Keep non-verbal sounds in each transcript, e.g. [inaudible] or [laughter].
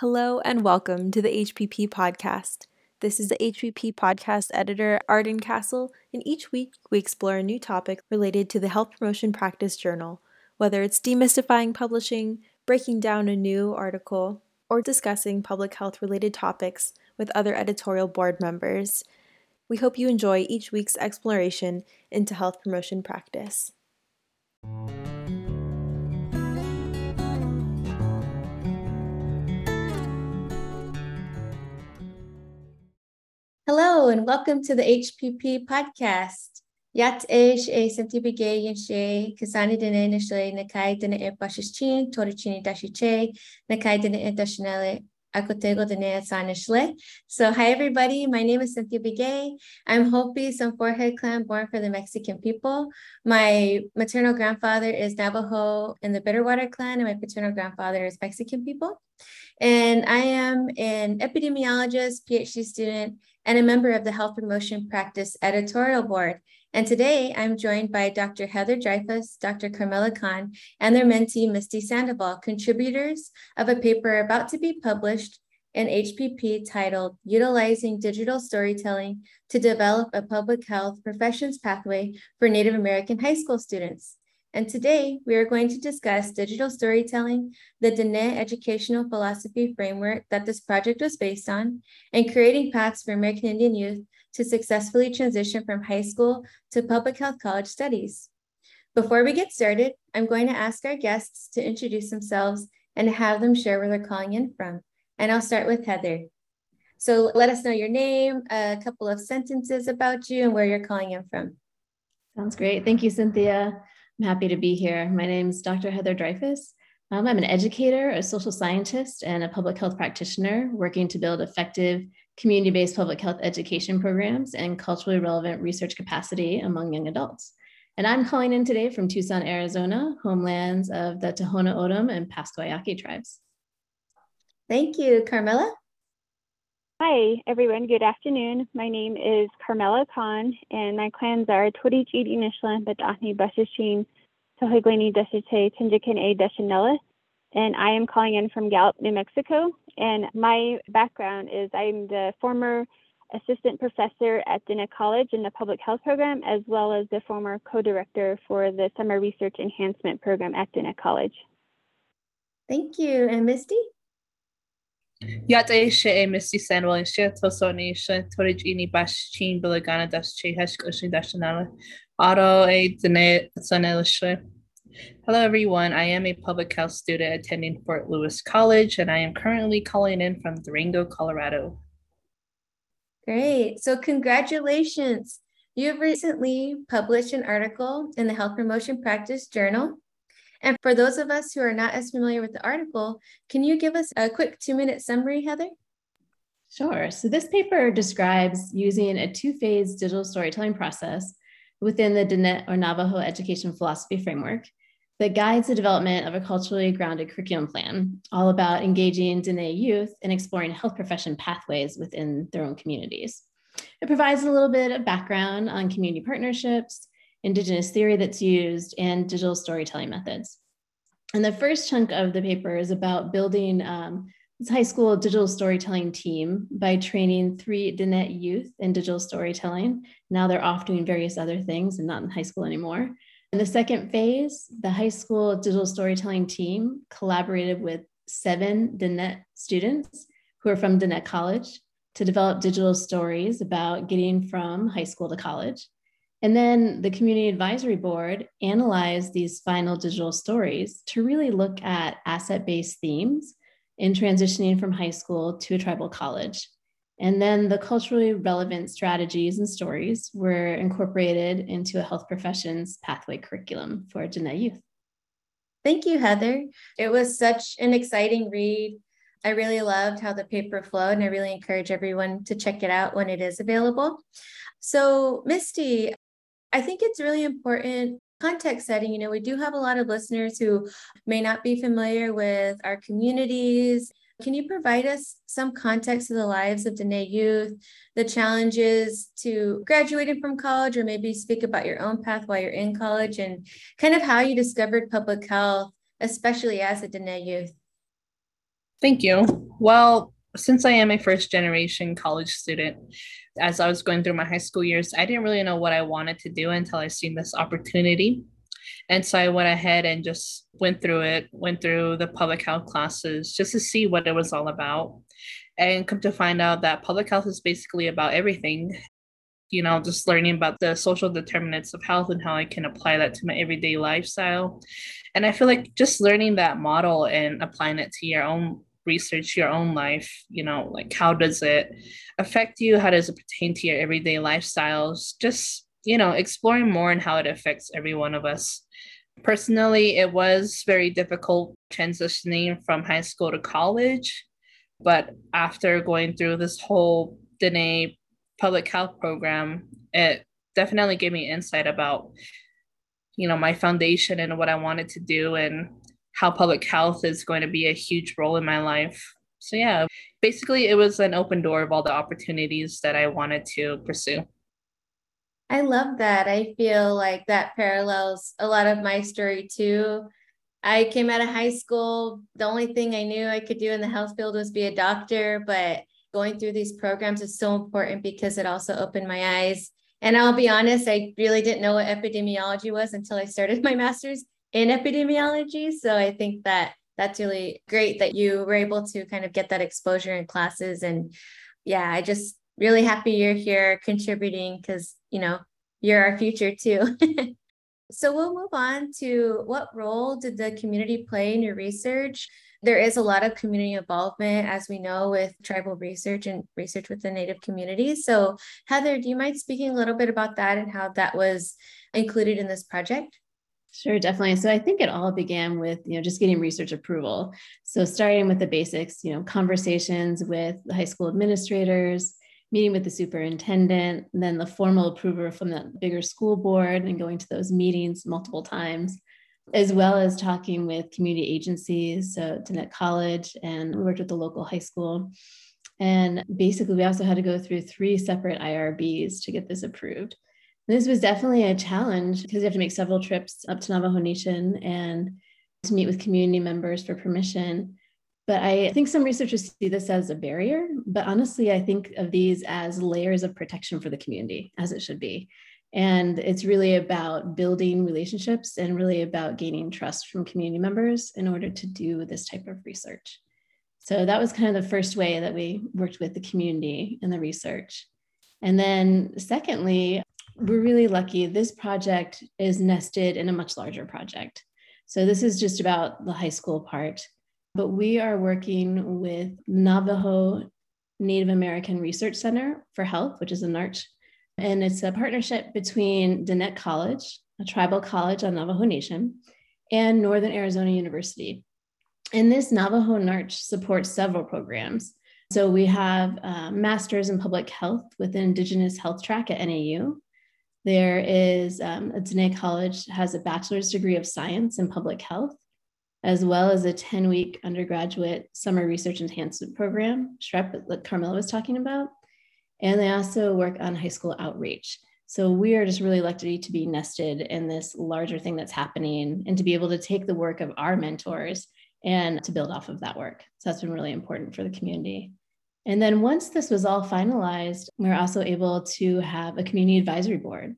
Hello and welcome to the HPP podcast. This is the HPP podcast editor, Arden Castle, and each week we explore a new topic related to the Health Promotion Practice Journal, whether it's demystifying publishing, breaking down a new article, or discussing public health related topics with other editorial board members. We hope you enjoy each week's exploration into health promotion practice. Hello and welcome to the HPP podcast. Yat esh e sentibige yin she kasani dene nishle nakai dene e bashichin torichini dashiche nakai dene e dashinele akotego dene sanishle. So hi everybody, my name is Cynthia Begay. I'm Hopi, some forehead clan born for the Mexican people. My maternal grandfather is Navajo in the Bitterwater clan and my paternal grandfather is Mexican people. And I am an epidemiologist, PhD student, and a member of the Health Promotion Practice Editorial Board. And today I'm joined by Dr. Heather Dreifuss, Dr. Carmella Kahn, and their mentee, Misty Sandoval, contributors of a paper about to be published in HPP titled Utilizing Digital Storytelling to Develop a Public Health Professions Pathway for Native American High School Students. And today we are going to discuss digital storytelling, the Diné educational philosophy framework that this project was based on, and creating paths for American Indian youth to successfully transition from high school to public health college studies. Before we get started, I'm going to ask our guests to introduce themselves and have them share where they're calling in from. And I'll start with Heather. So let us know your name, a couple of sentences about you, and where you're calling in from. Sounds great. Thank you, Cynthia. I'm happy to be here. My name is Dr. Heather Dreifuss. Um, I'm an educator, a social scientist, and a public health practitioner working to build effective community based public health education programs and culturally relevant research capacity among young adults. And I'm calling in today from Tucson, Arizona, homelands of the Tohono O'odham and Pascua Yaqui tribes. Thank you. Carmella? Hi, everyone. Good afternoon. My name is Carmella Kahn, and my clans are Torich Inishlan, Badahni Bashashin, Tohiglini Deshite, Tinjakin A Deshanella, and I am calling in from Gallup, New Mexico. And my background is I'm the former assistant professor at Diné College in the public health program, as well as the former co director for the summer research enhancement program at Diné College. Thank you. And Misty? Iní. Hello everyone, I am a public health student attending Fort Lewis College and I am currently calling in from Durango, Colorado. Great, so congratulations. You've recently published an article in the Health Promotion Practice Journal and for those of us who are not as familiar with the article, can you give us a quick two minute summary, Heather? Sure. So, this paper describes using a two phase digital storytelling process within the Diné or Navajo education philosophy framework that guides the development of a culturally grounded curriculum plan, all about engaging Diné youth and exploring health profession pathways within their own communities. It provides a little bit of background on community partnerships, indigenous theory that's used, and digital storytelling methods. And the first chunk of the paper is about building um, this high school digital storytelling team by training three Diné youth in digital storytelling. Now they're off doing various other things and not in high school anymore. In the second phase, the high school digital storytelling team collaborated with seven Diné students who are from Diné College to develop digital stories about getting from high school to college. And then the community advisory board analyzed these final digital stories to really look at asset based themes in transitioning from high school to a tribal college. And then the culturally relevant strategies and stories were incorporated into a health professions pathway curriculum for Diné youth. Thank you, Heather. It was such an exciting read. I really loved how the paper flowed, and I really encourage everyone to check it out when it is available. So, Misty, I think it's really important context setting. You know, we do have a lot of listeners who may not be familiar with our communities. Can you provide us some context to the lives of Diné youth, the challenges to graduating from college, or maybe speak about your own path while you're in college and kind of how you discovered public health, especially as a Diné youth? Thank you. Well, since I am a first generation college student, as I was going through my high school years, I didn't really know what I wanted to do until I seen this opportunity. And so I went ahead and just went through it, went through the public health classes just to see what it was all about. And come to find out that public health is basically about everything. You know, just learning about the social determinants of health and how I can apply that to my everyday lifestyle. And I feel like just learning that model and applying it to your own research your own life you know like how does it affect you? How does it pertain to your everyday lifestyles? Just you know exploring more and how it affects every one of us. Personally it was very difficult transitioning from high school to college but after going through this whole Diné public health program it definitely gave me insight about you know my foundation and what i wanted to do and how public health is going to be a huge role in my life. So, yeah, basically, it was an open door of all the opportunities that I wanted to pursue. I love that. I feel like that parallels a lot of my story too. I came out of high school. The only thing I knew I could do in the health field was be a doctor, but going through these programs is so important because it also opened my eyes. And I'll be honest, I really didn't know what epidemiology was until I started [laughs] my master's in epidemiology. So I think that that's really great that you were able to kind of get that exposure in classes. And yeah, I just really happy you're here contributing because, you know, you're our future too. [laughs] so we'll move on to what role did the community play in your research? There is a lot of community involvement, as we know, with tribal research and research with the Native communities. So, Heather, do you mind speaking a little bit about that and how that was included in this project? Sure, definitely. So I think it all began with, you know, just getting research approval. So starting with the basics, you know, conversations with the high school administrators, meeting with the superintendent, and then the formal approval from the bigger school board and going to those meetings multiple times, as well as talking with community agencies, so Diné College, and we worked with the local high school. And basically, we also had to go through three separate IRBs to get this approved. This was definitely a challenge because you have to make several trips up to Navajo Nation and to meet with community members for permission. But I think some researchers see this as a barrier. But honestly, I think of these as layers of protection for the community, as it should be. And it's really about building relationships and really about gaining trust from community members in order to do this type of research. So that was kind of the first way that we worked with the community in the research. And then, secondly, we're really lucky. This project is nested in a much larger project. So this is just about the high school part, but we are working with Navajo Native American Research Center for Health, which is a NARCH. And it's a partnership between Diné College, a tribal college on Navajo Nation, and Northern Arizona University. And this Navajo NARCH supports several programs. So we have uh, Masters in Public Health with an Indigenous Health Track at NAU. There is um, Diné College has a bachelor's degree of science in public health, as well as a 10 week undergraduate summer research enhancement program, SHREP, that Carmella was talking about. And they also work on high school outreach. So we are just really lucky to be nested in this larger thing that's happening and to be able to take the work of our mentors and to build off of that work. So that's been really important for the community. And then once this was all finalized, we were also able to have a community advisory board.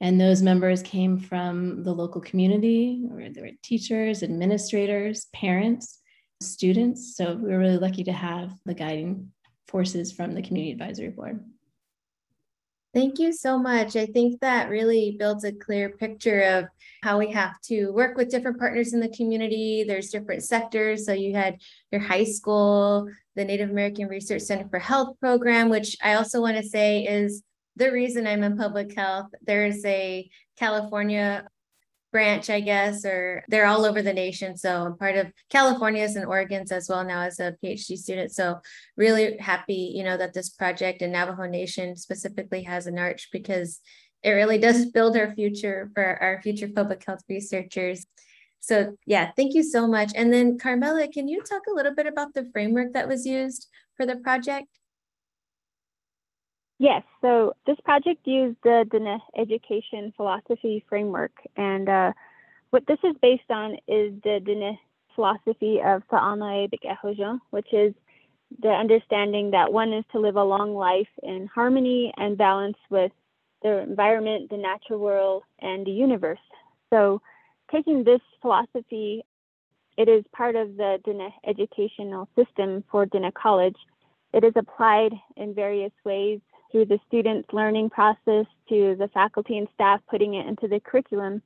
And those members came from the local community, or there were teachers, administrators, parents, students. So we were really lucky to have the guiding forces from the community advisory board. Thank you so much. I think that really builds a clear picture of how we have to work with different partners in the community. There's different sectors. So you had your high school, the Native American Research Center for Health program, which I also want to say is the reason I'm in public health. There's a California branch, I guess, or they're all over the nation. So I'm part of California's and Oregon's as well now as a PhD student. So really happy, you know, that this project in Navajo Nation specifically has a NARCH because it really does build our future for our future public health researchers. So yeah, thank you so much. And then Carmella, can you talk a little bit about the framework that was used for the project? Yes, so this project used the Diné education philosophy framework. And uh, what this is based on is the Diné philosophy of Sa'ana Ehojon, which is the understanding that one is to live a long life in harmony and balance with the environment, the natural world, and the universe. So, taking this philosophy, it is part of the Diné educational system for Diné College. It is applied in various ways through the students' learning process to the faculty and staff putting it into the curriculum.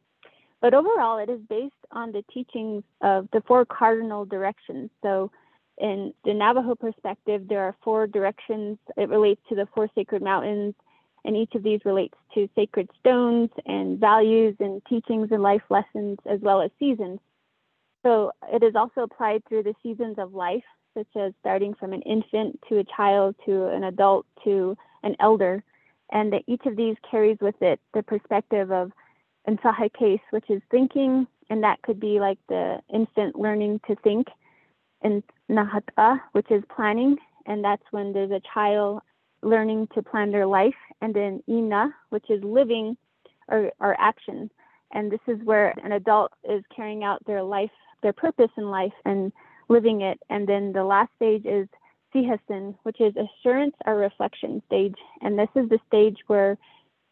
But overall, it is based on the teachings of the four cardinal directions. So, in the Navajo perspective, there are four directions. It relates to the four sacred mountains, and each of these relates to sacred stones and values and teachings and life lessons, as well as seasons. So it is also applied through the seasons of life, such as starting from an infant to a child to an adult to an elder, and that each of these carries with it the perspective of Nitsáhákees, which is thinking, and that could be like the infant learning to think, and Nahata, which is planning, and that's when there's a child learning to plan their life, and then Ina, which is living or, or action. And this is where an adult is carrying out their life, their purpose in life and living it. And then the last stage is Sihasin, which is assurance or reflection stage. And this is the stage where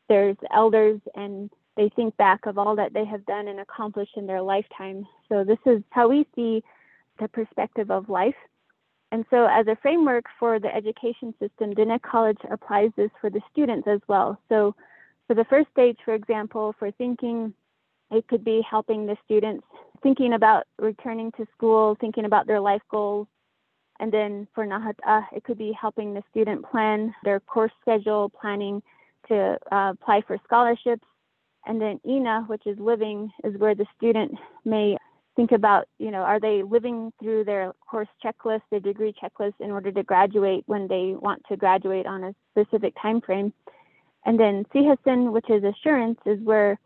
there's elders and they think back of all that they have done and accomplished in their lifetime. So this is how we see the perspective of life. And so, as a framework for the education system, Diné College applies this for the students as well. So, for the first stage, for example, for thinking, it could be helping the students thinking about returning to school, thinking about their life goals. And then for Nahata, it could be helping the student plan their course schedule, planning to uh, apply for scholarships. And then Ina, which is living, is where the student may think about, you know, are they living through their course checklist, their degree checklist in order to graduate when they want to graduate on a specific time frame? And then Sihasin, which is assurance, is where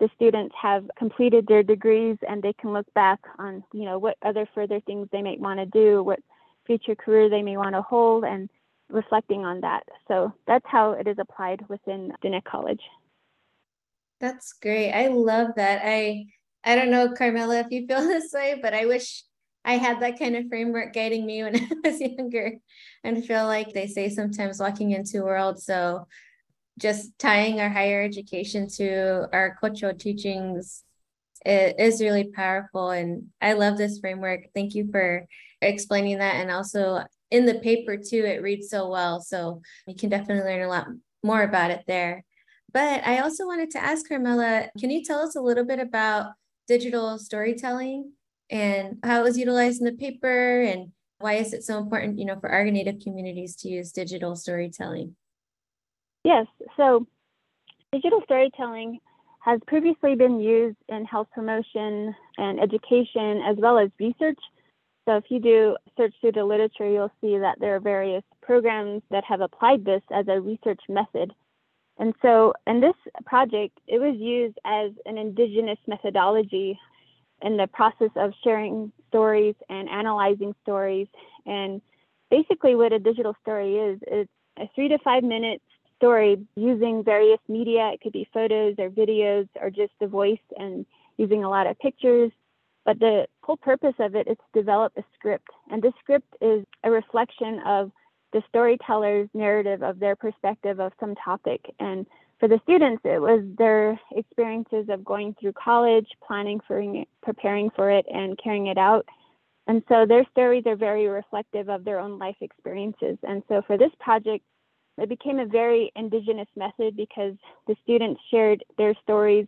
the students have completed their degrees and they can look back on, you know, what other further things they might want to do, what future career they may want to hold, and reflecting on that. So that's how it is applied within Diné College. That's great. I love that. I I don't know, Carmella, if you feel [laughs] this way, but I wish I had that kind of framework guiding me when [laughs] I was younger and feel like they say sometimes walking into a world. So just tying our higher education to our cultural teachings it is really powerful. And I love this framework. Thank you for explaining that. And also in the paper too, it reads so well. So you can definitely learn a lot more about it there. But I also wanted to ask Carmella, can you tell us a little bit about digital storytelling and how it was utilized in the paper and why is it so important, you know, for our Native communities to use digital storytelling? Yes, so digital storytelling has previously been used in health promotion and education as well as research. So if you do search through the literature, you'll see that there are various programs that have applied this as a research method. And so in this project, it was used as an indigenous methodology in the process of sharing stories and analyzing stories. And basically, what a digital story is, it's a three to five minute story using various media. It could be photos or videos or just the voice and using a lot of pictures. But the whole purpose of it is to develop a script. And this script is a reflection of the storyteller's narrative of their perspective of some topic. And for the students, it was their experiences of going through college, planning for preparing for it, and carrying it out. And so their stories are very reflective of their own life experiences. And so for this project, it became a very indigenous method because the students shared their stories,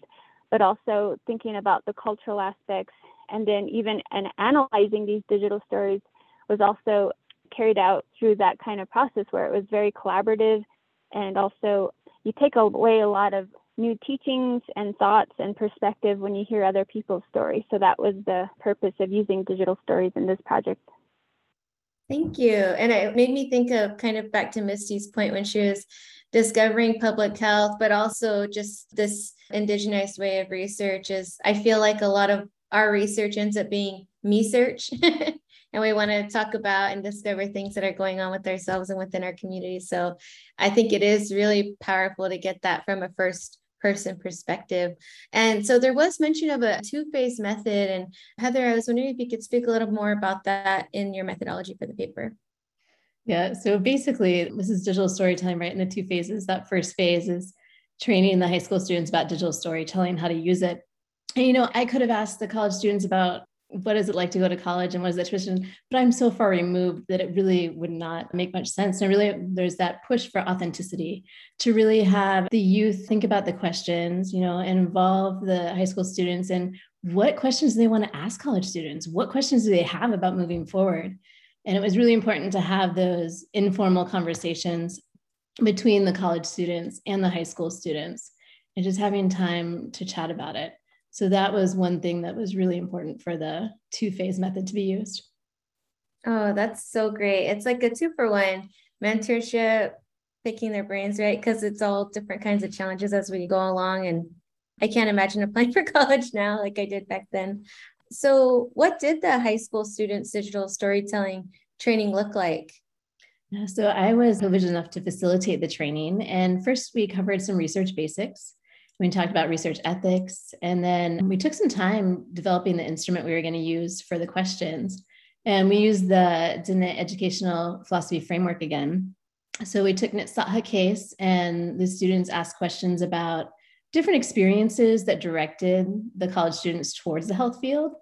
but also thinking about the cultural aspects. And then even and analyzing these digital stories was also carried out through that kind of process where it was very collaborative and also you take away a lot of new teachings and thoughts and perspective when you hear other people's stories. So that was the purpose of using digital stories in this project. Thank you. And it made me think of kind of back to Misty's point when she was discovering public health, but also just this indigenous way of research is I feel like a lot of our research ends up being me search [laughs] and we want to talk about and discover things that are going on with ourselves and within our community. So I think it is really powerful to get that from a first person perspective. And so there was mention of a two phase method. And Heather, I was wondering if you could speak a little more about that in your methodology for the paper. Yeah, so basically, this is digital storytelling, right? In the two phases. That first phase is training the high school students about digital storytelling, how to use it. You know, I could have asked the college students about what is it like to go to college and what is the tuition but i'm so far removed that it really would not make much sense. And really there's that push for authenticity to really have the youth think about the questions you know involve the high school students and what questions do they want to ask college students? What questions do they have about moving forward? And it was really important to have those informal conversations between the college students and the high school students and just having time to chat about it so that was one thing that was really important for the two phase method to be used. Oh, that's so great. It's like a two for one mentorship, picking their brains, right? Because it's all different kinds of challenges as we go along. And I can't imagine [laughs] applying for college now like I did back then. So, what did the high school students' digital storytelling training look like? So, I was privileged enough to facilitate the training. And first, we covered some research basics. We talked about research ethics, and then we took some time developing the instrument we were going to use for the questions. And we used the Diné Educational Philosophy Framework again. So we took Nitsáhákees, and the students asked questions about different experiences that directed the college students towards the health field.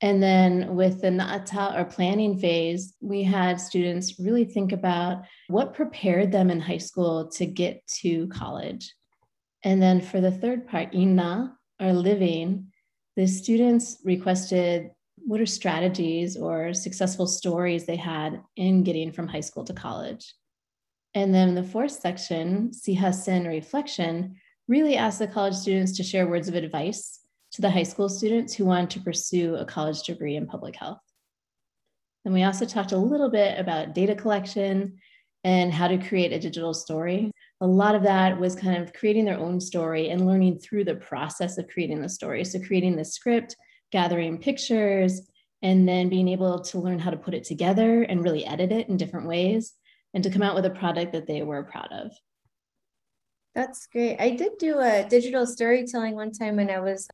And then with the Na'ata or planning phase, we had students really think about what prepared them in high school to get to college. And then for the third part, Ina, or living, the students requested what are strategies or successful stories they had in getting from high school to college. And then the fourth section, Sihasin reflection, really asked the college students to share words of advice to the high school students who wanted to pursue a college degree in public health. And we also talked a little bit about data collection and how to create a digital story a lot of that was kind of creating their own story and learning through the process of creating the story. So, creating the script, gathering pictures, and then being able to learn how to put it together and really edit it in different ways and to come out with a product that they were proud of. That's great. I did do a digital storytelling one time when I was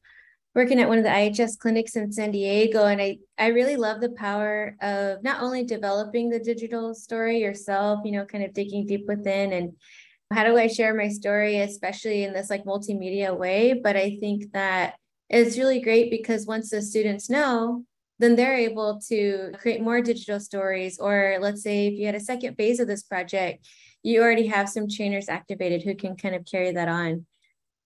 working at one of the IHS clinics in San Diego. And I, I really love the power of not only developing the digital story yourself, you know, kind of digging deep within and how do I share my story, especially in this like multimedia way? But I think that it's really great because once the students know, then they're able to create more digital stories. Or let's say if you had a second phase of this project, you already have some trainers activated who can kind of carry that on.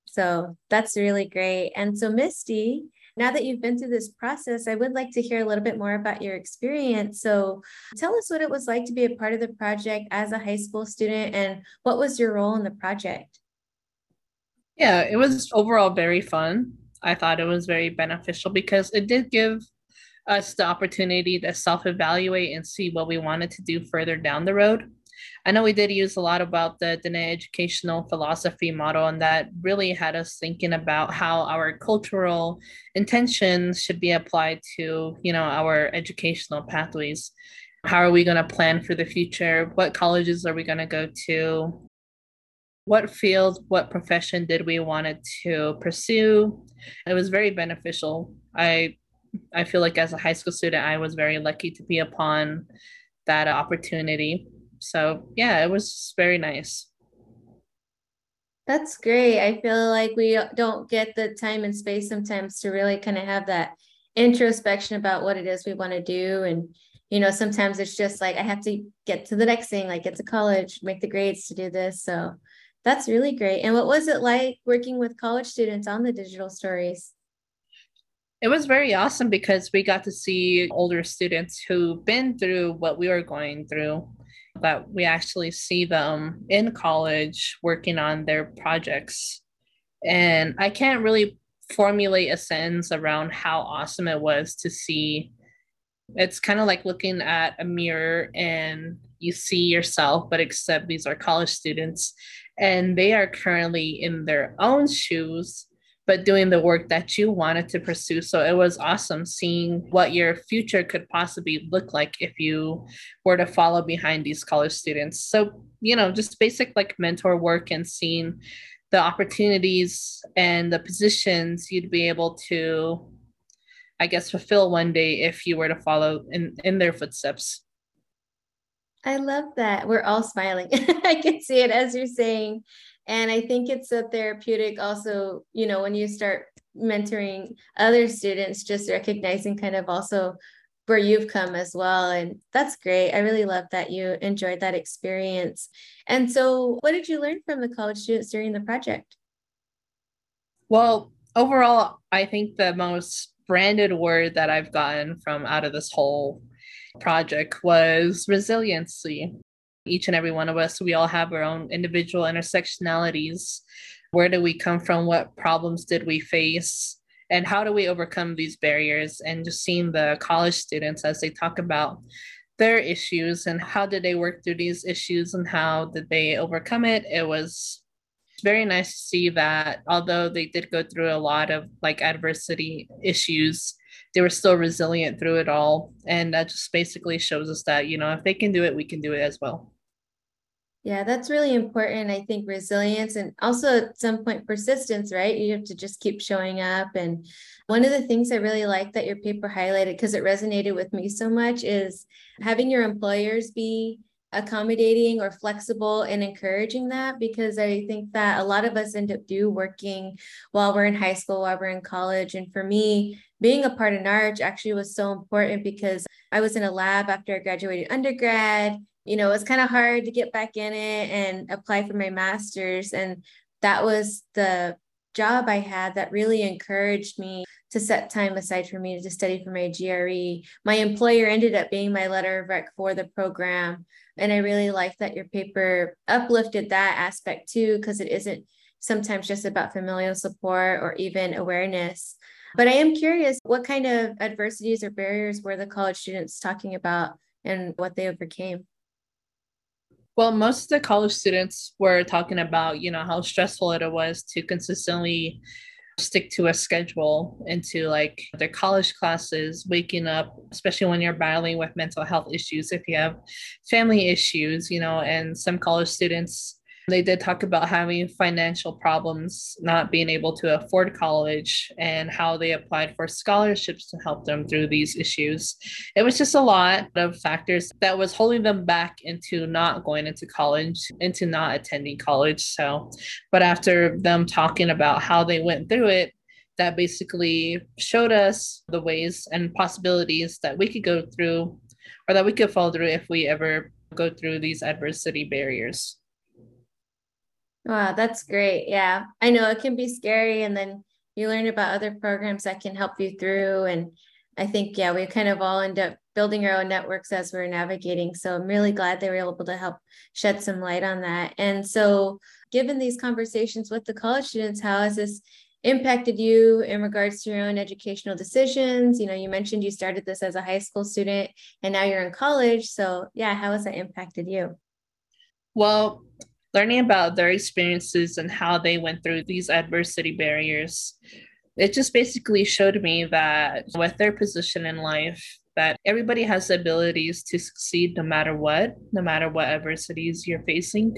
So that's really great. And so, Misty, now that you've been through this process, I would like to hear a little bit more about your experience. So tell us what it was like to be a part of the project as a high school student and what was your role in the project? Yeah, it was overall very fun. I thought it was very beneficial because it did give us the opportunity to self evaluate and see what we wanted to do further down the road. I know we did use a lot about the Diné educational philosophy model, and that really had us thinking about how our cultural intentions should be applied to, you know, our educational pathways. How are we going to plan for the future? What colleges are we going to go to? What field, what profession did we wanted to pursue? It was very beneficial. I I feel like as a high school student, I was very lucky to be upon that opportunity so yeah, it was very nice. That's great. I feel like we don't get the time and space sometimes to really kind of have that introspection about what it is we want to do. And, you know, sometimes it's just like, I have to get to the next thing, like get to college, make the grades to do this. So that's really great. And what was it like working with college students on the digital stories? It was very awesome because we got to see older students who've been through what we were going through that we actually see them in college working on their projects. And I can't really formulate a sentence around how awesome it was to see. It's kind of like looking at a mirror and you see yourself, but except these are college students and they are currently in their own shoes but doing the work that you wanted to pursue. So it was awesome seeing what your future could possibly look like if you were to follow behind these college students. So, you know, just basic like mentor work and seeing the opportunities and the positions you'd be able to I guess fulfill one day if you were to follow in in their footsteps. I love that. We're all smiling. [laughs] I can see it as you're saying. And I think it's a therapeutic also, you know, when you start mentoring other students, just recognizing kind of also where you've come as well. And that's great. I really love that you enjoyed that experience. And so, what did you learn from the college students during the project? Well, overall, I think the most branded word that I've gotten from out of this whole project was resiliency. Each and every one of us, we all have our own individual intersectionalities. Where do we come from? What problems did we face? And how do we overcome these barriers? And just seeing the college students as they talk about their issues and how did they work through these issues and how did they overcome it, it was very nice to see that although they did go through a lot of like adversity issues, they were still resilient through it all. And that just basically shows us that, you know, if they can do it, we can do it as well. Yeah, that's really important. I think resilience and also at some point persistence, right? You have to just keep showing up. And one of the things I really like that your paper highlighted because it resonated with me so much is having your employers be accommodating or flexible and encouraging that because I think that a lot of us end up do working while we're in high school, while we're in college. And for me, being a part of NARCH actually was so important because I was in a lab after I graduated undergrad. You know, it was kind of hard to get back in it and apply for my master's. And that was the job I had that really encouraged me to set time aside for me to study for my GRE. My employer ended up being my letter of rec for the program. And I really like that your paper uplifted that aspect too, because it isn't sometimes just about familial support or even awareness. But I am curious what kind of adversities or barriers were the college students talking about and what they overcame? Well, most of the college students were talking about, you know, how stressful it was to consistently stick to a schedule into like their college classes, waking up, especially when you're battling with mental health issues, if you have family issues, you know, and some college students they did talk about having financial problems, not being able to afford college, and how they applied for scholarships to help them through these issues. It was just a lot of factors that was holding them back into not going into college, into not attending college. So, but after them talking about how they went through it, that basically showed us the ways and possibilities that we could go through or that we could fall through if we ever go through these adversity barriers. Wow, that's great. Yeah, I know it can be scary. And then you learn about other programs that can help you through. And I think, yeah, we kind of all end up building our own networks as we're navigating. So I'm really glad they were able to help shed some light on that. And so, given these conversations with the college students, how has this impacted you in regards to your own educational decisions? You know, you mentioned you started this as a high school student and now you're in college. So, yeah, how has that impacted you? Well, learning about their experiences and how they went through these adversity barriers. It just basically showed me that with their position in life that everybody has the abilities to succeed no matter what no matter what adversities you're facing.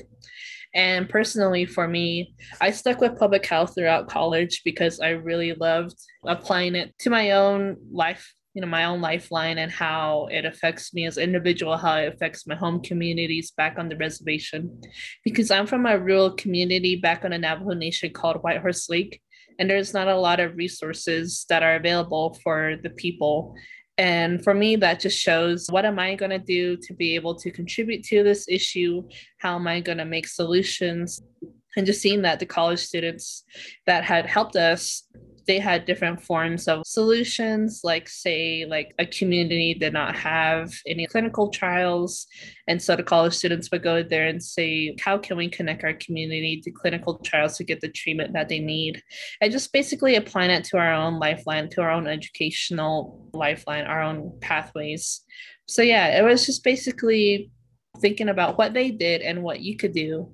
And personally for me i stuck with public health throughout college because i really loved applying it to my own life you know my own lifeline and how it affects me as an individual how it affects my home communities back on the reservation. Because i'm from a rural community back on the navajo nation called white horse lake and there's not a lot of resources that are available for the people. And for me that just shows what am i going to do to be able to contribute to this issue? How am i going to make solutions? And just seeing that the college students that had helped us they had different forms of solutions like say like a community did not have any clinical trials and so the college students would go there and say how can we connect our community to clinical trials to get the treatment that they need? And just basically applying it to our own lifeline to our own educational lifeline our own pathways. So yeah it was just basically thinking about what they did and what you could do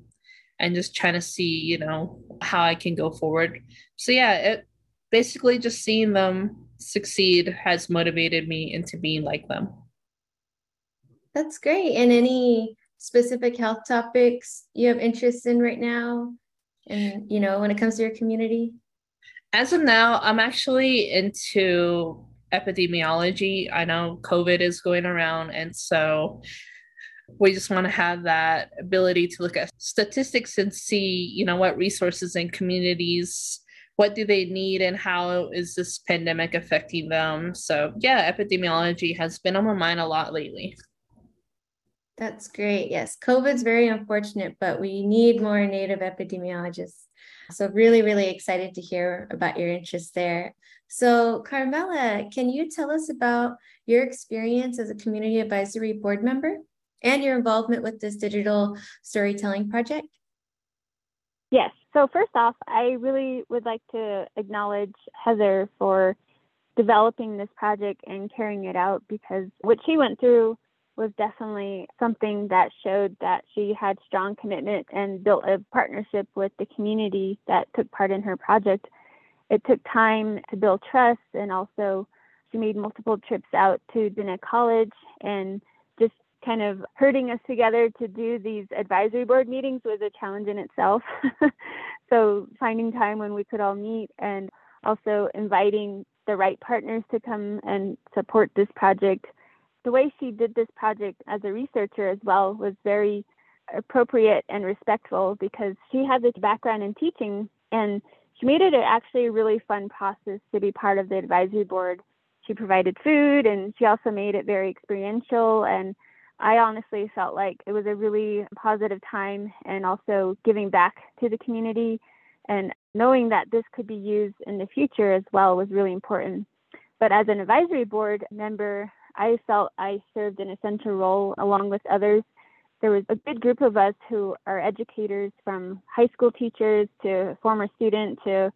and just trying to see you know how i can go forward. So yeah it basically just seeing them succeed has motivated me into being like them. That's great. And any specific health topics you have interest in right now? And, you know, when it comes to your community? As of now, I'm actually into epidemiology. I know COVID is going around, and so we just want to have that ability to look at statistics and see, you know, what resources and communities what do they need and how is this pandemic affecting them? So yeah epidemiology has been on my mind a lot lately. That's great. Yes covid's very unfortunate but we need more native epidemiologists. So really really excited to hear about your interest there. So, Carmella, can you tell us about your experience as a community advisory board member and your involvement with this digital storytelling project? Yes. So, first off, I really would like to acknowledge Heather for developing this project and carrying it out because what she went through was definitely something that showed that she had strong commitment and built a partnership with the community that took part in her project. It took time to build trust and also she made multiple trips out to Diné College and just kind of herding us together to do these advisory board meetings was a challenge in itself. [laughs] so finding time when we could all meet and also inviting the right partners to come and support this project. The way she did this project as a researcher as well was very appropriate and respectful because she had this background in teaching and she made it actually a really fun process to be part of the advisory board. She provided food and she also made it very experiential. And I honestly felt like it was a really positive time and also giving back to the community and knowing that this could be used in the future as well was really important. But as an advisory board member, I felt I served an essential role along with others there was a good group of us who are educators from high school teachers to former student to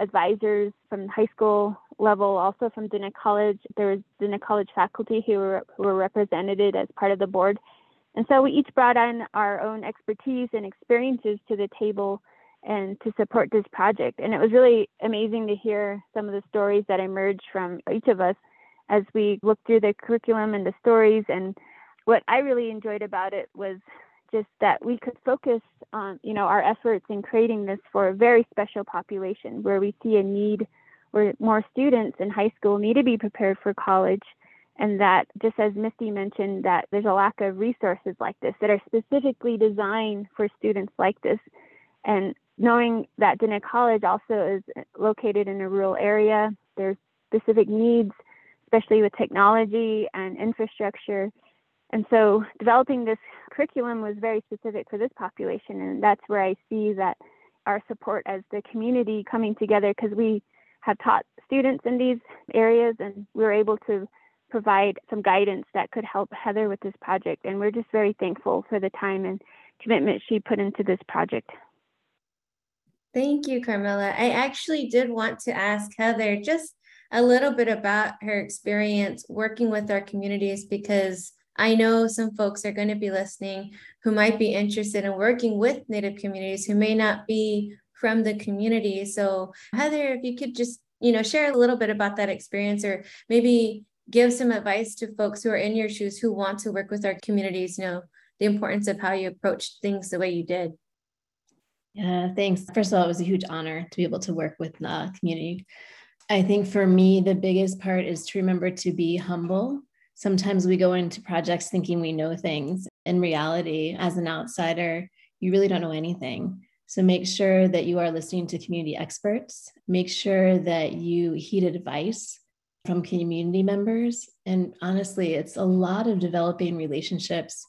advisors from high school level, also from Diné College. There was Diné College faculty who were, who were represented as part of the board. And so we each brought on our own expertise and experiences to the table and to support this project. And it was really amazing to hear some of the stories that emerged from each of us as we looked through the curriculum and the stories and what I really enjoyed about it was just that we could focus on, you know, our efforts in creating this for a very special population where we see a need where more students in high school need to be prepared for college. And that just as Misty mentioned that there's a lack of resources like this that are specifically designed for students like this. And knowing that Diné College also is located in a rural area there's specific needs especially with technology and infrastructure. And so developing this curriculum was very specific for this population. And that's where I see that our support as the community coming together because we have taught students in these areas and we were able to provide some guidance that could help Heather with this project. And we're just very thankful for the time and commitment she put into this project. Thank you, Carmella. I actually did want to ask Heather just a little bit about her experience working with our communities because I know some folks are going to be listening who might be interested in working with Native communities who may not be from the community. So, Heather, if you could just, you know, share a little bit about that experience or maybe give some advice to folks who are in your shoes who want to work with our communities, you know, the importance of how you approached things the way you did. Yeah, thanks. First of all, it was a huge honor to be able to work with the community. I think for me, the biggest part is to remember to be humble sometimes we go into projects thinking we know things. In reality, as an outsider, you really don't know anything. So make sure that you are listening to community experts. Make sure that you heed advice from community members. And honestly, it's a lot of developing relationships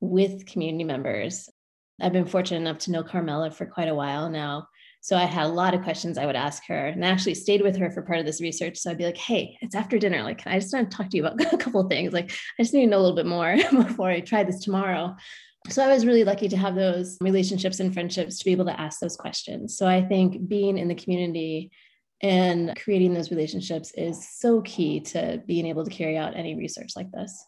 with community members. I've been fortunate enough to know Carmella for quite a while now. So I had a lot of questions I would ask her and I actually stayed with her for part of this research. So I'd be like, hey, it's after dinner. Like, can I just want to talk to you about [laughs] a couple things. Like, I just need to know a little bit more [laughs] before I try this tomorrow. So I was really lucky to have those relationships and friendships to be able to ask those questions. So I think being in the community and creating those relationships is so key to being able to carry out any research like this.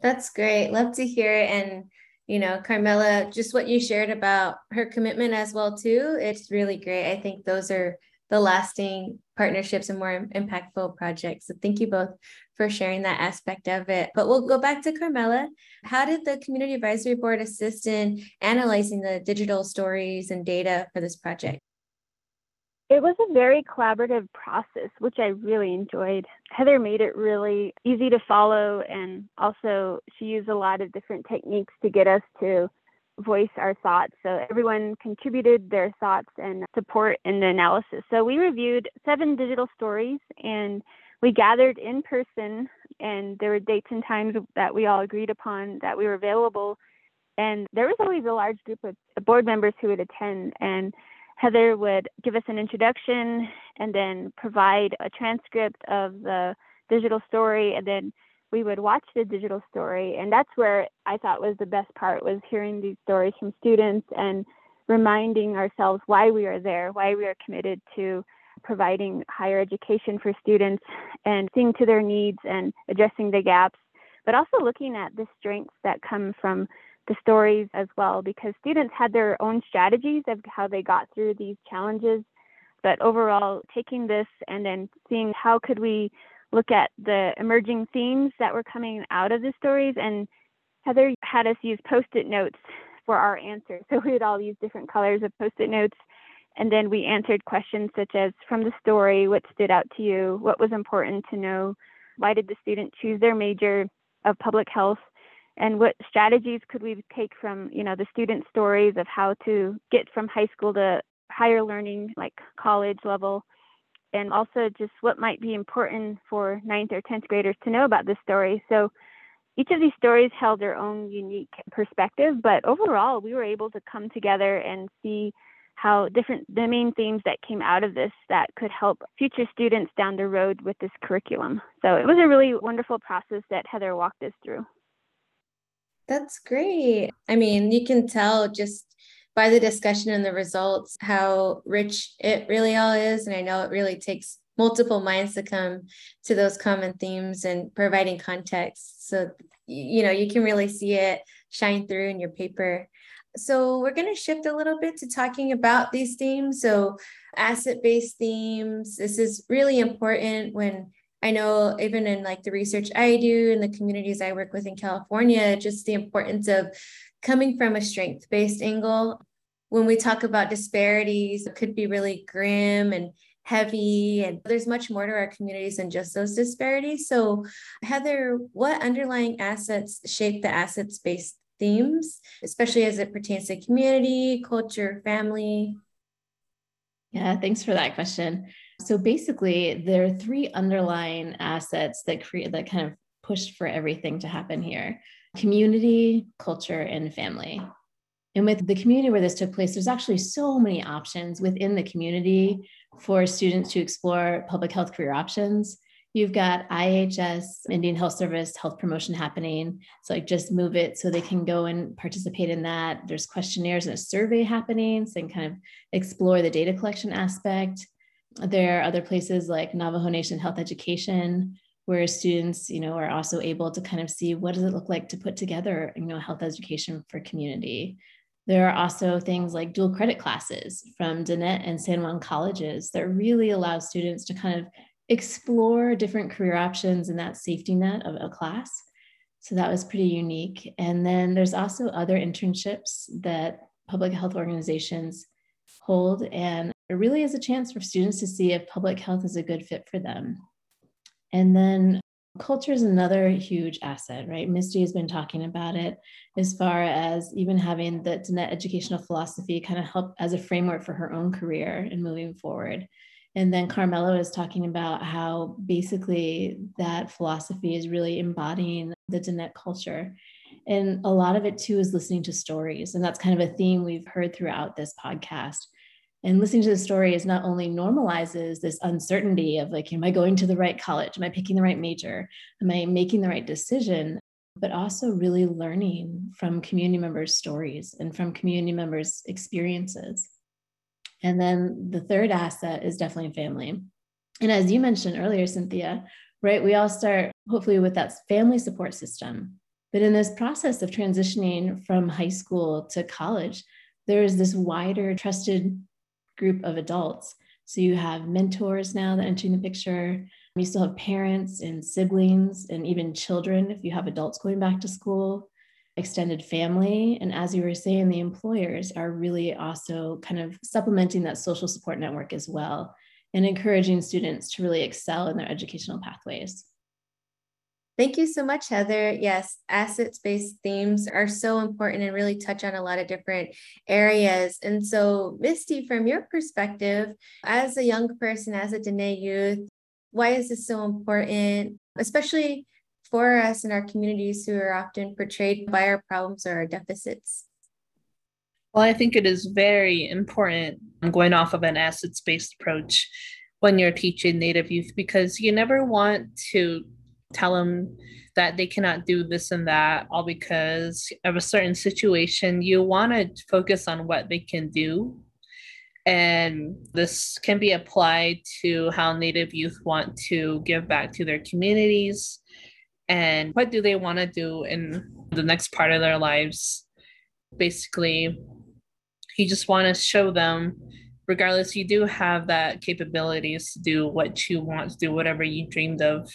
That's great. Love to hear it. And you know, Carmella, just what you shared about her commitment as well too. It's really great. I think those are the lasting partnerships and more impactful projects. So thank you both for sharing that aspect of it. But we'll go back to Carmella. How did the Community Advisory Board assist in analyzing the digital stories and data for this project? It was a very collaborative process, which I really enjoyed. Heather made it really easy to follow, and also she used a lot of different techniques to get us to voice our thoughts. So everyone contributed their thoughts and support in the analysis. So we reviewed seven digital stories and we gathered in person and there were dates and times that we all agreed upon that we were available. And there was always a large group of board members who would attend and Heather would give us an introduction and then provide a transcript of the digital story and then we would watch the digital story and that's where i thought was the best part was hearing these stories from students and reminding ourselves why we are there why we are committed to providing higher education for students and seeing to their needs and addressing the gaps but also looking at the strengths that come from the stories as well because students had their own strategies of how they got through these challenges but overall taking this and then seeing how could we look at the emerging themes that were coming out of the stories. And Heather had us use post it notes for our answers. [laughs] So we would all use different colors of post it notes. And then we answered questions such as from the story, what stood out to you? What was important to know? Why did the student choose their major of public health? And what strategies could we take from, you know, the student stories of how to get from high school to higher learning, like college level? And also just what might be important for ninth or 10th graders to know about this story. So each of these stories held their own unique perspective, but overall, we were able to come together and see how different the main themes that came out of this that could help future students down the road with this curriculum. So it was a really wonderful process that Heather walked us through. That's great. I mean, you can tell just by the discussion and the results how rich it really all is. And I know it really takes multiple minds to come to those common themes and providing context. So, you know, you can really see it shine through in your paper. So, we're going to shift a little bit to talking about these themes. So, asset based themes, this is really important when I know even in like the research I do and the communities I work with in California, just the importance of coming from a strength based angle. When we talk about disparities, it could be really grim and heavy, and there's much more to our communities than just those disparities. So, Heather, what underlying assets shape the assets based themes, especially as it pertains to community, culture, family? Yeah, thanks for that question. So basically, there are three underlying assets that create that kind of pushed for everything to happen here community, culture, and family. And with the community where this took place, there's actually so many options within the community for students to explore public health career options. You've got IHS, Indian Health Service, health promotion happening. So, like, just move it so they can go and participate in that. There's questionnaires and a survey happening, so they can kind of explore the data collection aspect. There are other places like Navajo Nation Health Education, where students you know are also able to kind of see what does it look like to put together you know health education for community there are also things like dual credit classes from Diné and San Juan colleges that really allow students to kind of explore different career options in that safety net of a class. So that was pretty unique. And then there's also other internships that public health organizations hold. And it really is a chance for students to see if public health is a good fit for them. And then culture is another huge asset, right? Misty has been talking about it as far as even having the Diné educational philosophy kind of help as a framework for her own career and moving forward. And then Carmella is talking about how basically that philosophy is really embodying the Diné culture. And a lot of it too is listening to stories. And that's kind of a theme we've heard throughout this podcast and listening to the story is not only normalizes this uncertainty of like am i going to the right college? Am i picking the right major? Am i making the right decision? But also really learning from community members stories and from community members experiences. And then the third asset is definitely family. And as you mentioned earlier cynthia right we all start hopefully with that family support system. But in this process of transitioning from high school to college there is this wider trusted group of adults. So you have mentors now that entering the picture. You still have parents and siblings and even children if you have adults going back to school, extended family. And as you were saying, the employers are really also kind of supplementing that social support network as well and encouraging students to really excel in their educational pathways. Thank you so much, Heather. Yes, assets based themes are so important and really touch on a lot of different areas. And so, Misty, from your perspective, as a young person, as a Diné youth, why is this so important, especially for us in our communities who are often portrayed by our problems or our deficits? Well, I think it is very important um, going off of an assets based approach when you're teaching Native youth because you never want to tell them that they cannot do this and that all because of a certain situation. You want to focus on what they can do. And this can be applied to how Native youth want to give back to their communities and what do they want to do in the next part of their lives. Basically, you just want to show them regardless you do have that capabilities to do what you want to do whatever you dreamed of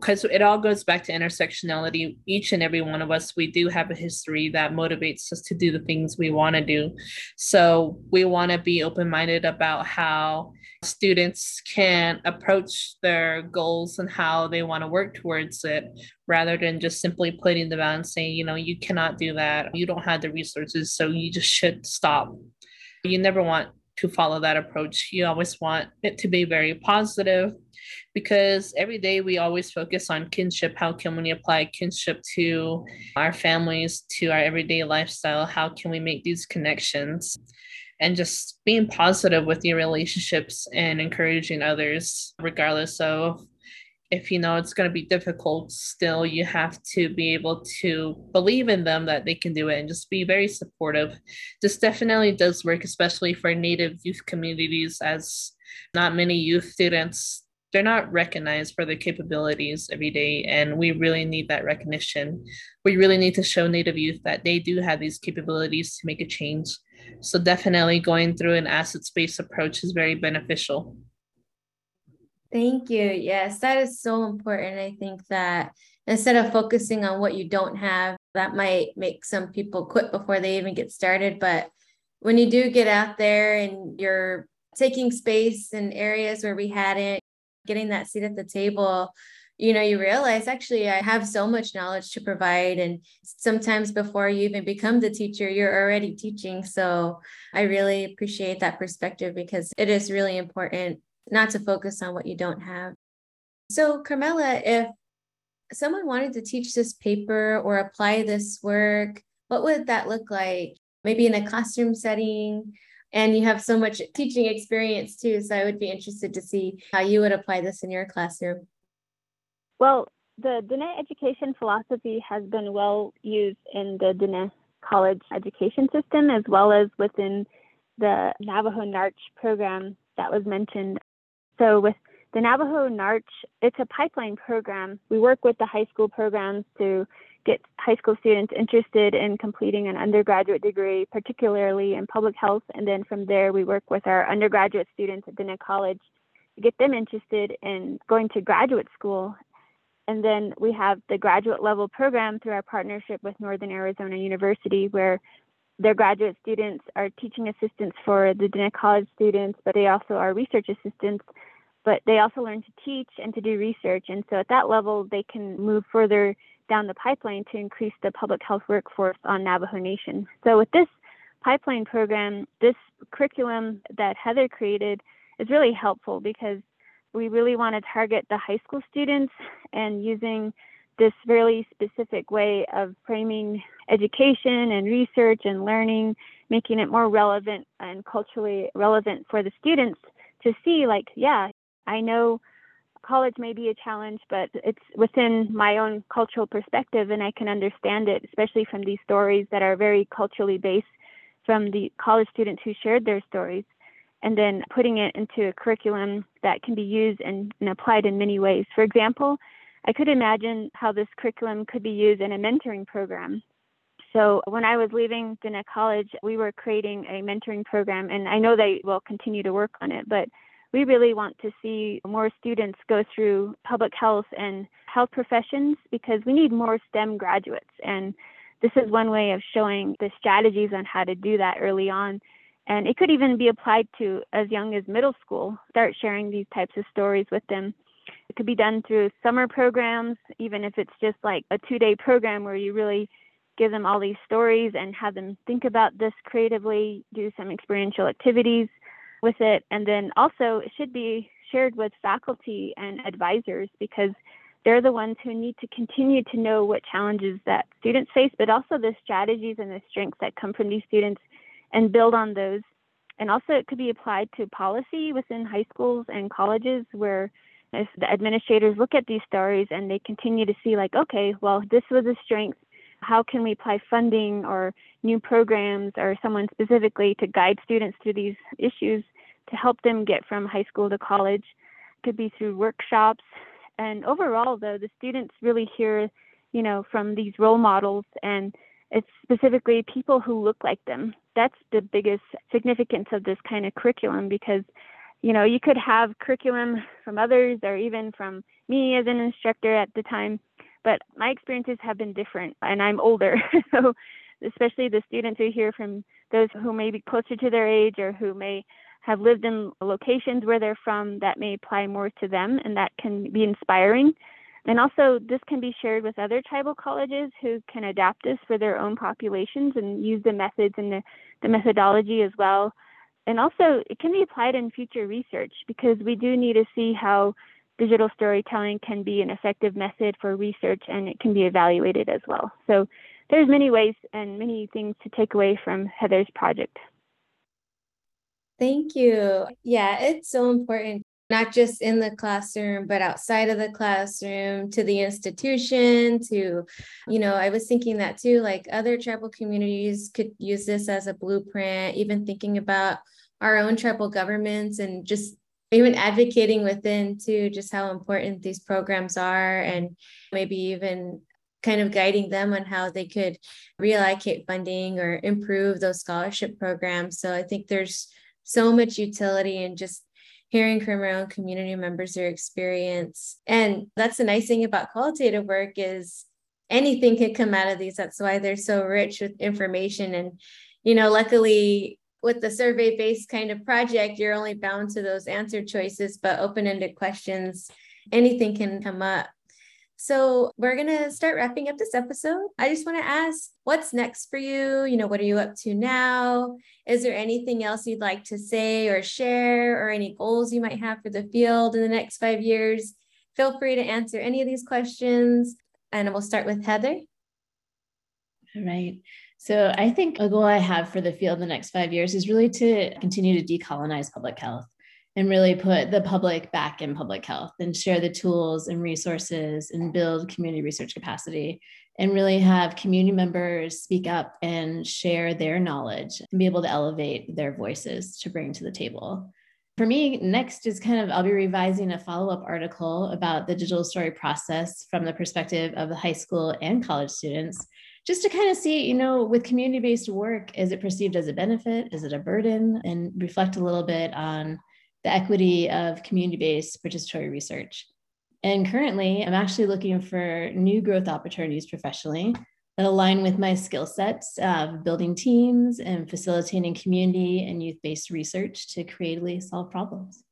because it all goes back to intersectionality. Each and every one of us we do have a history that motivates us to do the things we want to do. So we want to be open-minded about how students can approach their goals and how they want to work towards it rather than just simply putting them out and saying you know you cannot do that. You don't have the resources so you just should stop. You never want to follow that approach you always want it to be very positive because every day we always focus on kinship. How can we apply kinship to our families, to our everyday lifestyle? How can we make these connections? And just being positive with your relationships and encouraging others, regardless of if you know it's going to be difficult, still you have to be able to believe in them that they can do it and just be very supportive. This definitely does work, especially for Native youth communities, as not many youth students they're not recognized for their capabilities every day and we really need that recognition. We really need to show native youth that they do have these capabilities to make a change. So definitely going through an assets based approach is very beneficial thank you. Yes that is so important i think that instead of focusing on what you don't have that might make some people quit before they even get started. But when you do get out there and you're taking space in areas where we hadn't getting that seat at the table you know you realize actually i have so much knowledge to provide. And sometimes before you even become the teacher you're already teaching. So i really appreciate that perspective because it is really important not to focus on what you don't have so Carmella if someone wanted to teach this paper or apply this work what would that look like maybe in a classroom setting and you have so much teaching experience too. So I would be interested to see how you would apply this in your classroom. Well, the Diné education philosophy has been well used in the Diné college education system as well as within the Navajo NARCH program that was mentioned. So with the Navajo NARCH, it's a pipeline program. We work with the high school programs to get high school students interested in completing an undergraduate degree, particularly in public health. And then from there, we work with our undergraduate students at Diné College to get them interested in going to graduate school. And then we have the graduate level program through our partnership with Northern Arizona University, where their graduate students are teaching assistants for the Diné College students, but they also are research assistants. But they also learn to teach and to do research. And so at that level, they can move further down the pipeline to increase the public health workforce on Navajo Nation. So with this pipeline program, this curriculum that Heather created is really helpful because we really want to target the high school students and using this really specific way of framing education and research and learning, making it more relevant and culturally relevant for the students to see like, yeah, I know college may be a challenge, but it's within my own cultural perspective, and I can understand it, especially from these stories that are very culturally based from the college students who shared their stories, and then putting it into a curriculum that can be used and, and applied in many ways. For example, I could imagine how this curriculum could be used in a mentoring program. So when I was leaving Diné College, we were creating a mentoring program, and I know they will continue to work on it, but we really want to see more students go through public health and health professions because we need more STEM graduates. And this is one way of showing the strategies on how to do that early on. And it could even be applied to as young as middle school, start sharing these types of stories with them. It could be done through summer programs, even if it's just like a two day program where you really give them all these stories and have them think about this creatively, do some experiential activities with it. And then also, it should be shared with faculty and advisors because they're the ones who need to continue to know what challenges that students face, but also the strategies and the strengths that come from these students and build on those. And also, it could be applied to policy within high schools and colleges where if the administrators look at these stories and they continue to see, like, okay, well, this was a strength. How can we apply funding or new programs or someone specifically to guide students through these issues to help them get from high school to college? It could be through workshops and overall, though, the students really hear, you know, from these role models and it's specifically people who look like them. That's the biggest significance of this kind of curriculum because, you know, you could have curriculum from others or even from me as an instructor at the time, but my experiences have been different and I'm older. [laughs] so, especially the students who hear from those who may be closer to their age or who may have lived in locations where they're from that may apply more to them and that can be inspiring. And also, this can be shared with other tribal colleges who can adapt this for their own populations and use the methods and the, the methodology as well. And also, it can be applied in future research because we do need to see how digital storytelling can be an effective method for research and it can be evaluated as well. So, there's many ways and many things to take away from Heather's project. Thank you. Yeah, it's so important, not just in the classroom, but outside of the classroom, to the institution, to, you know, I was thinking that too, like other tribal communities could use this as a blueprint, even thinking about our own tribal governments and just even advocating within too, just how important these programs are and maybe even kind of guiding them on how they could reallocate funding or improve those scholarship programs. So I think there's so much utility in just hearing from our own community members their experience. And that's the nice thing about qualitative work is anything can come out of these. That's why they're so rich with information. And, you know, luckily with the survey based kind of project, you're only bound to those answer choices, but open ended questions, anything can come up. So we're going to start wrapping up this episode. I just want to ask what's next for you? You know, what are you up to now? Is there anything else you'd like to say or share or any goals you might have for the field in the next five years? Feel free to answer any of these questions. And we'll start with Heather. All right. So I think a goal I have for the field in the next five years is really to continue to decolonize public health and really put the public back in public health and share the tools and resources and build community research capacity and really have community members speak up and share their knowledge and be able to elevate their voices to bring to the table. For me, next is kind of, I'll be revising a follow up article about the digital story process from the perspective of the high school and college students, just to kind of see, you know, with community based work, is it perceived as a benefit? Is it a burden? And reflect a little bit on the equity of community-based participatory research. And currently, I'm actually looking for new growth opportunities professionally that align with my skill sets of building teams and facilitating community and youth-based research to creatively solve problems.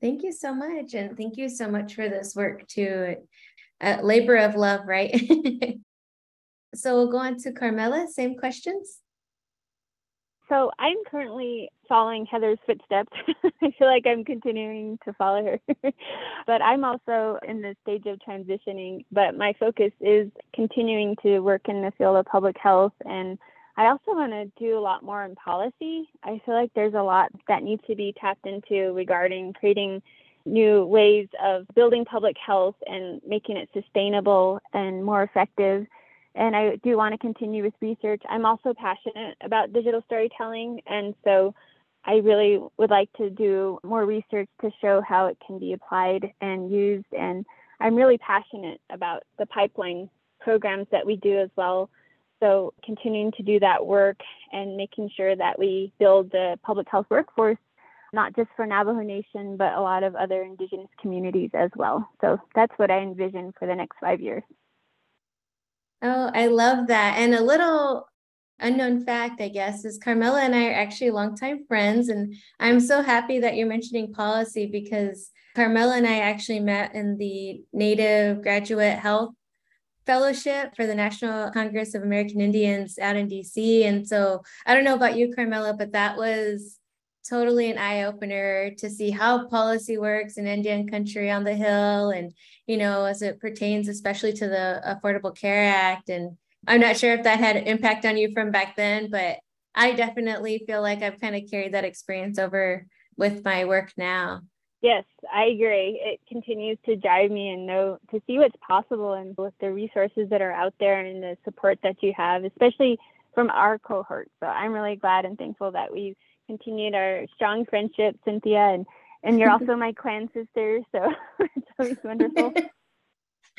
Thank you so much. And thank you so much for this work too. A labor of love, right? [laughs] so we'll go on to Carmella, same questions. So I'm currently following Heather's footsteps. [laughs] I feel like I'm continuing to follow her. [laughs] but I'm also in the stage of transitioning. But my focus is continuing to work in the field of public health. And I also want to do a lot more in policy. I feel like there's a lot that needs to be tapped into regarding creating new ways of building public health and making it sustainable and more effective and I do want to continue with research. I'm also passionate about digital storytelling, and so I really would like to do more research to show how it can be applied and used. And I'm really passionate about the pipeline programs that we do as well. So continuing to do that work and making sure that we build the public health workforce not just for Navajo Nation, but a lot of other Indigenous communities as well. So that's what I envision for the next five years. Oh, I love that. And a little unknown fact, I guess, is Carmella and I are actually longtime friends. And I'm so happy that you're mentioning policy because Carmella and I actually met in the Native Graduate Health Fellowship for the National Congress of American Indians out in DC. And so I don't know about you, Carmella, but that was totally an eye opener to see how policy works in Indian country on the Hill and, you know, as it pertains especially to the Affordable Care Act. And I'm not sure if that had an impact on you from back then, but I definitely feel like I've kind of carried that experience over with my work now. Yes, I agree. It continues to drive me and know to see what's possible and with the resources that are out there and the support that you have, especially from our cohort. So I'm really glad and thankful that we continued our strong friendship, Cynthia, and and you're also my clan sister, so [laughs] it's always wonderful.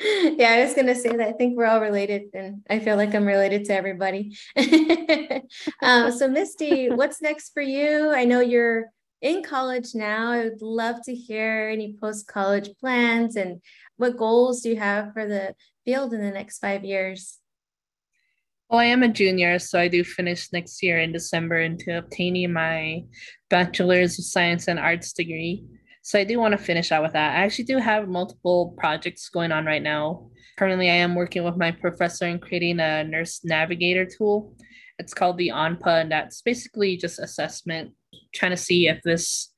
[laughs] yeah, I was gonna say that I think we're all related, and I feel like I'm related to everybody. [laughs] um, so, Misty, what's next for you? I know you're in college now. I would love to hear any post college plans and what goals do you have for the field in the next five years? Well, I am a junior, so I do finish next year in December into obtaining my Bachelor's of Science and Arts degree. So I do want to finish out with that. I actually do have multiple projects going on right now. Currently, I am working with my professor in creating a nurse navigator tool. It's called the ONPA, and that's basically just assessment, trying to see if this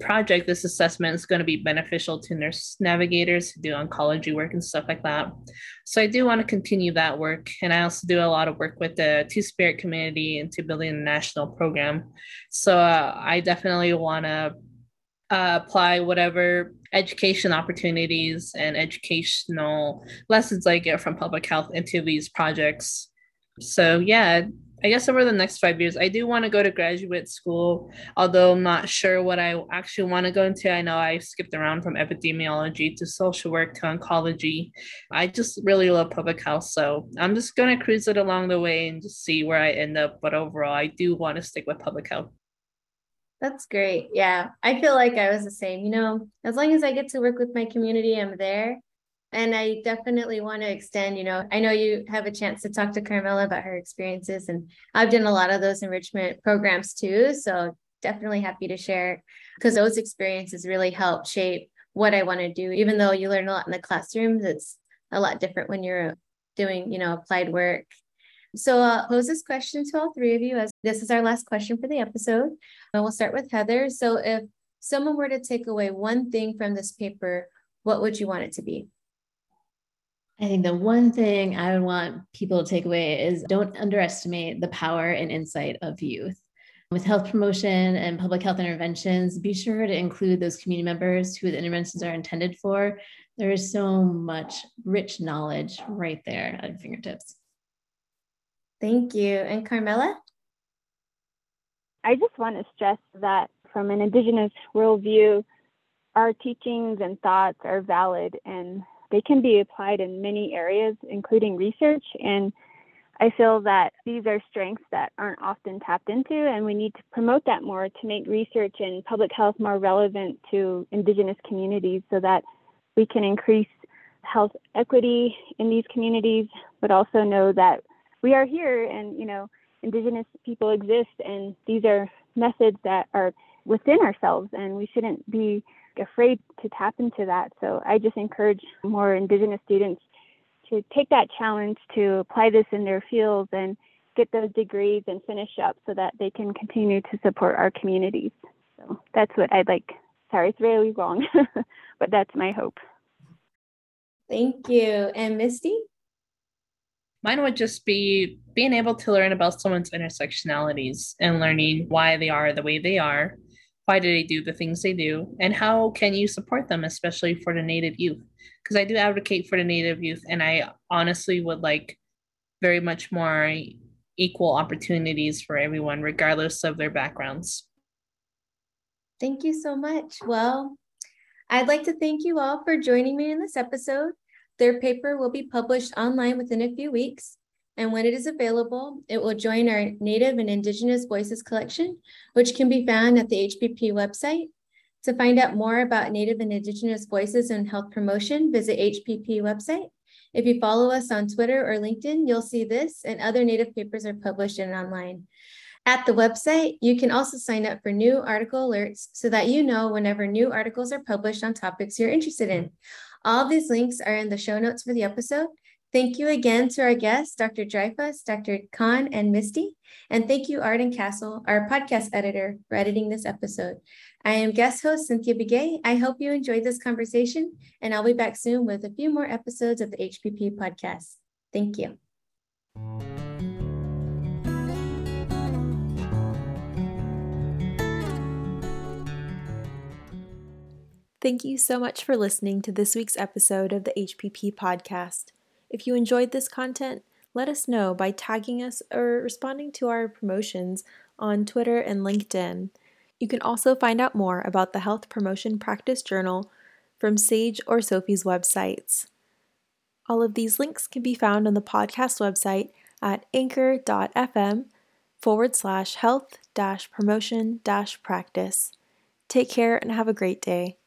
project, this assessment is going to be beneficial to nurse navigators who do oncology work and stuff like that. So I do want to continue that work. And I also do a lot of work with the Two Spirit community into building a national program. So uh, I definitely want to uh, apply whatever education opportunities and educational lessons I get from public health into these projects. So yeah, I guess over the next five years, I do want to go to graduate school, although I'm not sure what I actually want to go into. I know I skipped around from epidemiology to social work to oncology. I just really love public health. So I'm just going to cruise it along the way and just see where I end up. But overall, I do want to stick with public health. That's great. Yeah. I feel like I was the same. You know, as long as I get to work with my community, I'm there. And I definitely want to extend, you know, I know you have a chance to talk to Carmella about her experiences, and I've done a lot of those enrichment programs too. So definitely happy to share because those experiences really help shape what I want to do. Even though you learn a lot in the classrooms, it's a lot different when you're doing, you know, applied work. So I'll pose this question to all three of you as this is our last question for the episode. And we'll start with Heather. So if someone were to take away one thing from this paper, what would you want it to be? I think the one thing I would want people to take away is don't underestimate the power and insight of youth. With health promotion and public health interventions, be sure to include those community members who the interventions are intended for. There is so much rich knowledge right there at your fingertips. Thank you. And Carmella? I just want to stress that from an Indigenous worldview, our teachings and thoughts are valid and they can be applied in many areas, including research. And I feel that these are strengths that aren't often tapped into, and we need to promote that more to make research in public health more relevant to Indigenous communities so that we can increase health equity in these communities, but also know that we are here and, you know, Indigenous people exist, and these are methods that are within ourselves, and we shouldn't be afraid to tap into that. So I just encourage more Indigenous students to take that challenge to apply this in their fields and get those degrees and finish up so that they can continue to support our communities. So that's what I'd like. Sorry, it's really wrong, [laughs] but that's my hope. Thank you. And Misty? Mine would just be being able to learn about someone's intersectionalities and learning why they are the way they are why do they do the things they do? And how can you support them especially for the native youth? Because i do advocate for the native youth and i honestly would like very much more equal opportunities for everyone regardless of their backgrounds. Thank you so much. Well i'd like to thank you all for joining me in this episode. Their paper will be published online within a few weeks and when it is available, it will join our Native and Indigenous Voices collection, which can be found at the HPP website. To find out more about Native and Indigenous voices and health promotion, visit HPP website. If you follow us on Twitter or LinkedIn, you'll see this and other Native papers are published and online. At the website, you can also sign up for new article alerts so that you know whenever new articles are published on topics you're interested in. All these links are in the show notes for the episode. Thank you again to our guests, Dr. Dreifuss, Dr. Kahn, and Misty. And thank you, Arden Castle, our podcast editor, for editing this episode. I am guest host Cynthia Begay. I hope you enjoyed this conversation, and I'll be back soon with a few more episodes of the HPP podcast. Thank you. Thank you so much for listening to this week's episode of the HPP podcast. If you enjoyed this content, let us know by tagging us or responding to our promotions on Twitter and LinkedIn. You can also find out more about the Health Promotion Practice Journal from Sage or SOPHE's websites. All of these links can be found on the podcast website at anchor.fm forward slash health dash promotion dash practice. Take care and have a great day.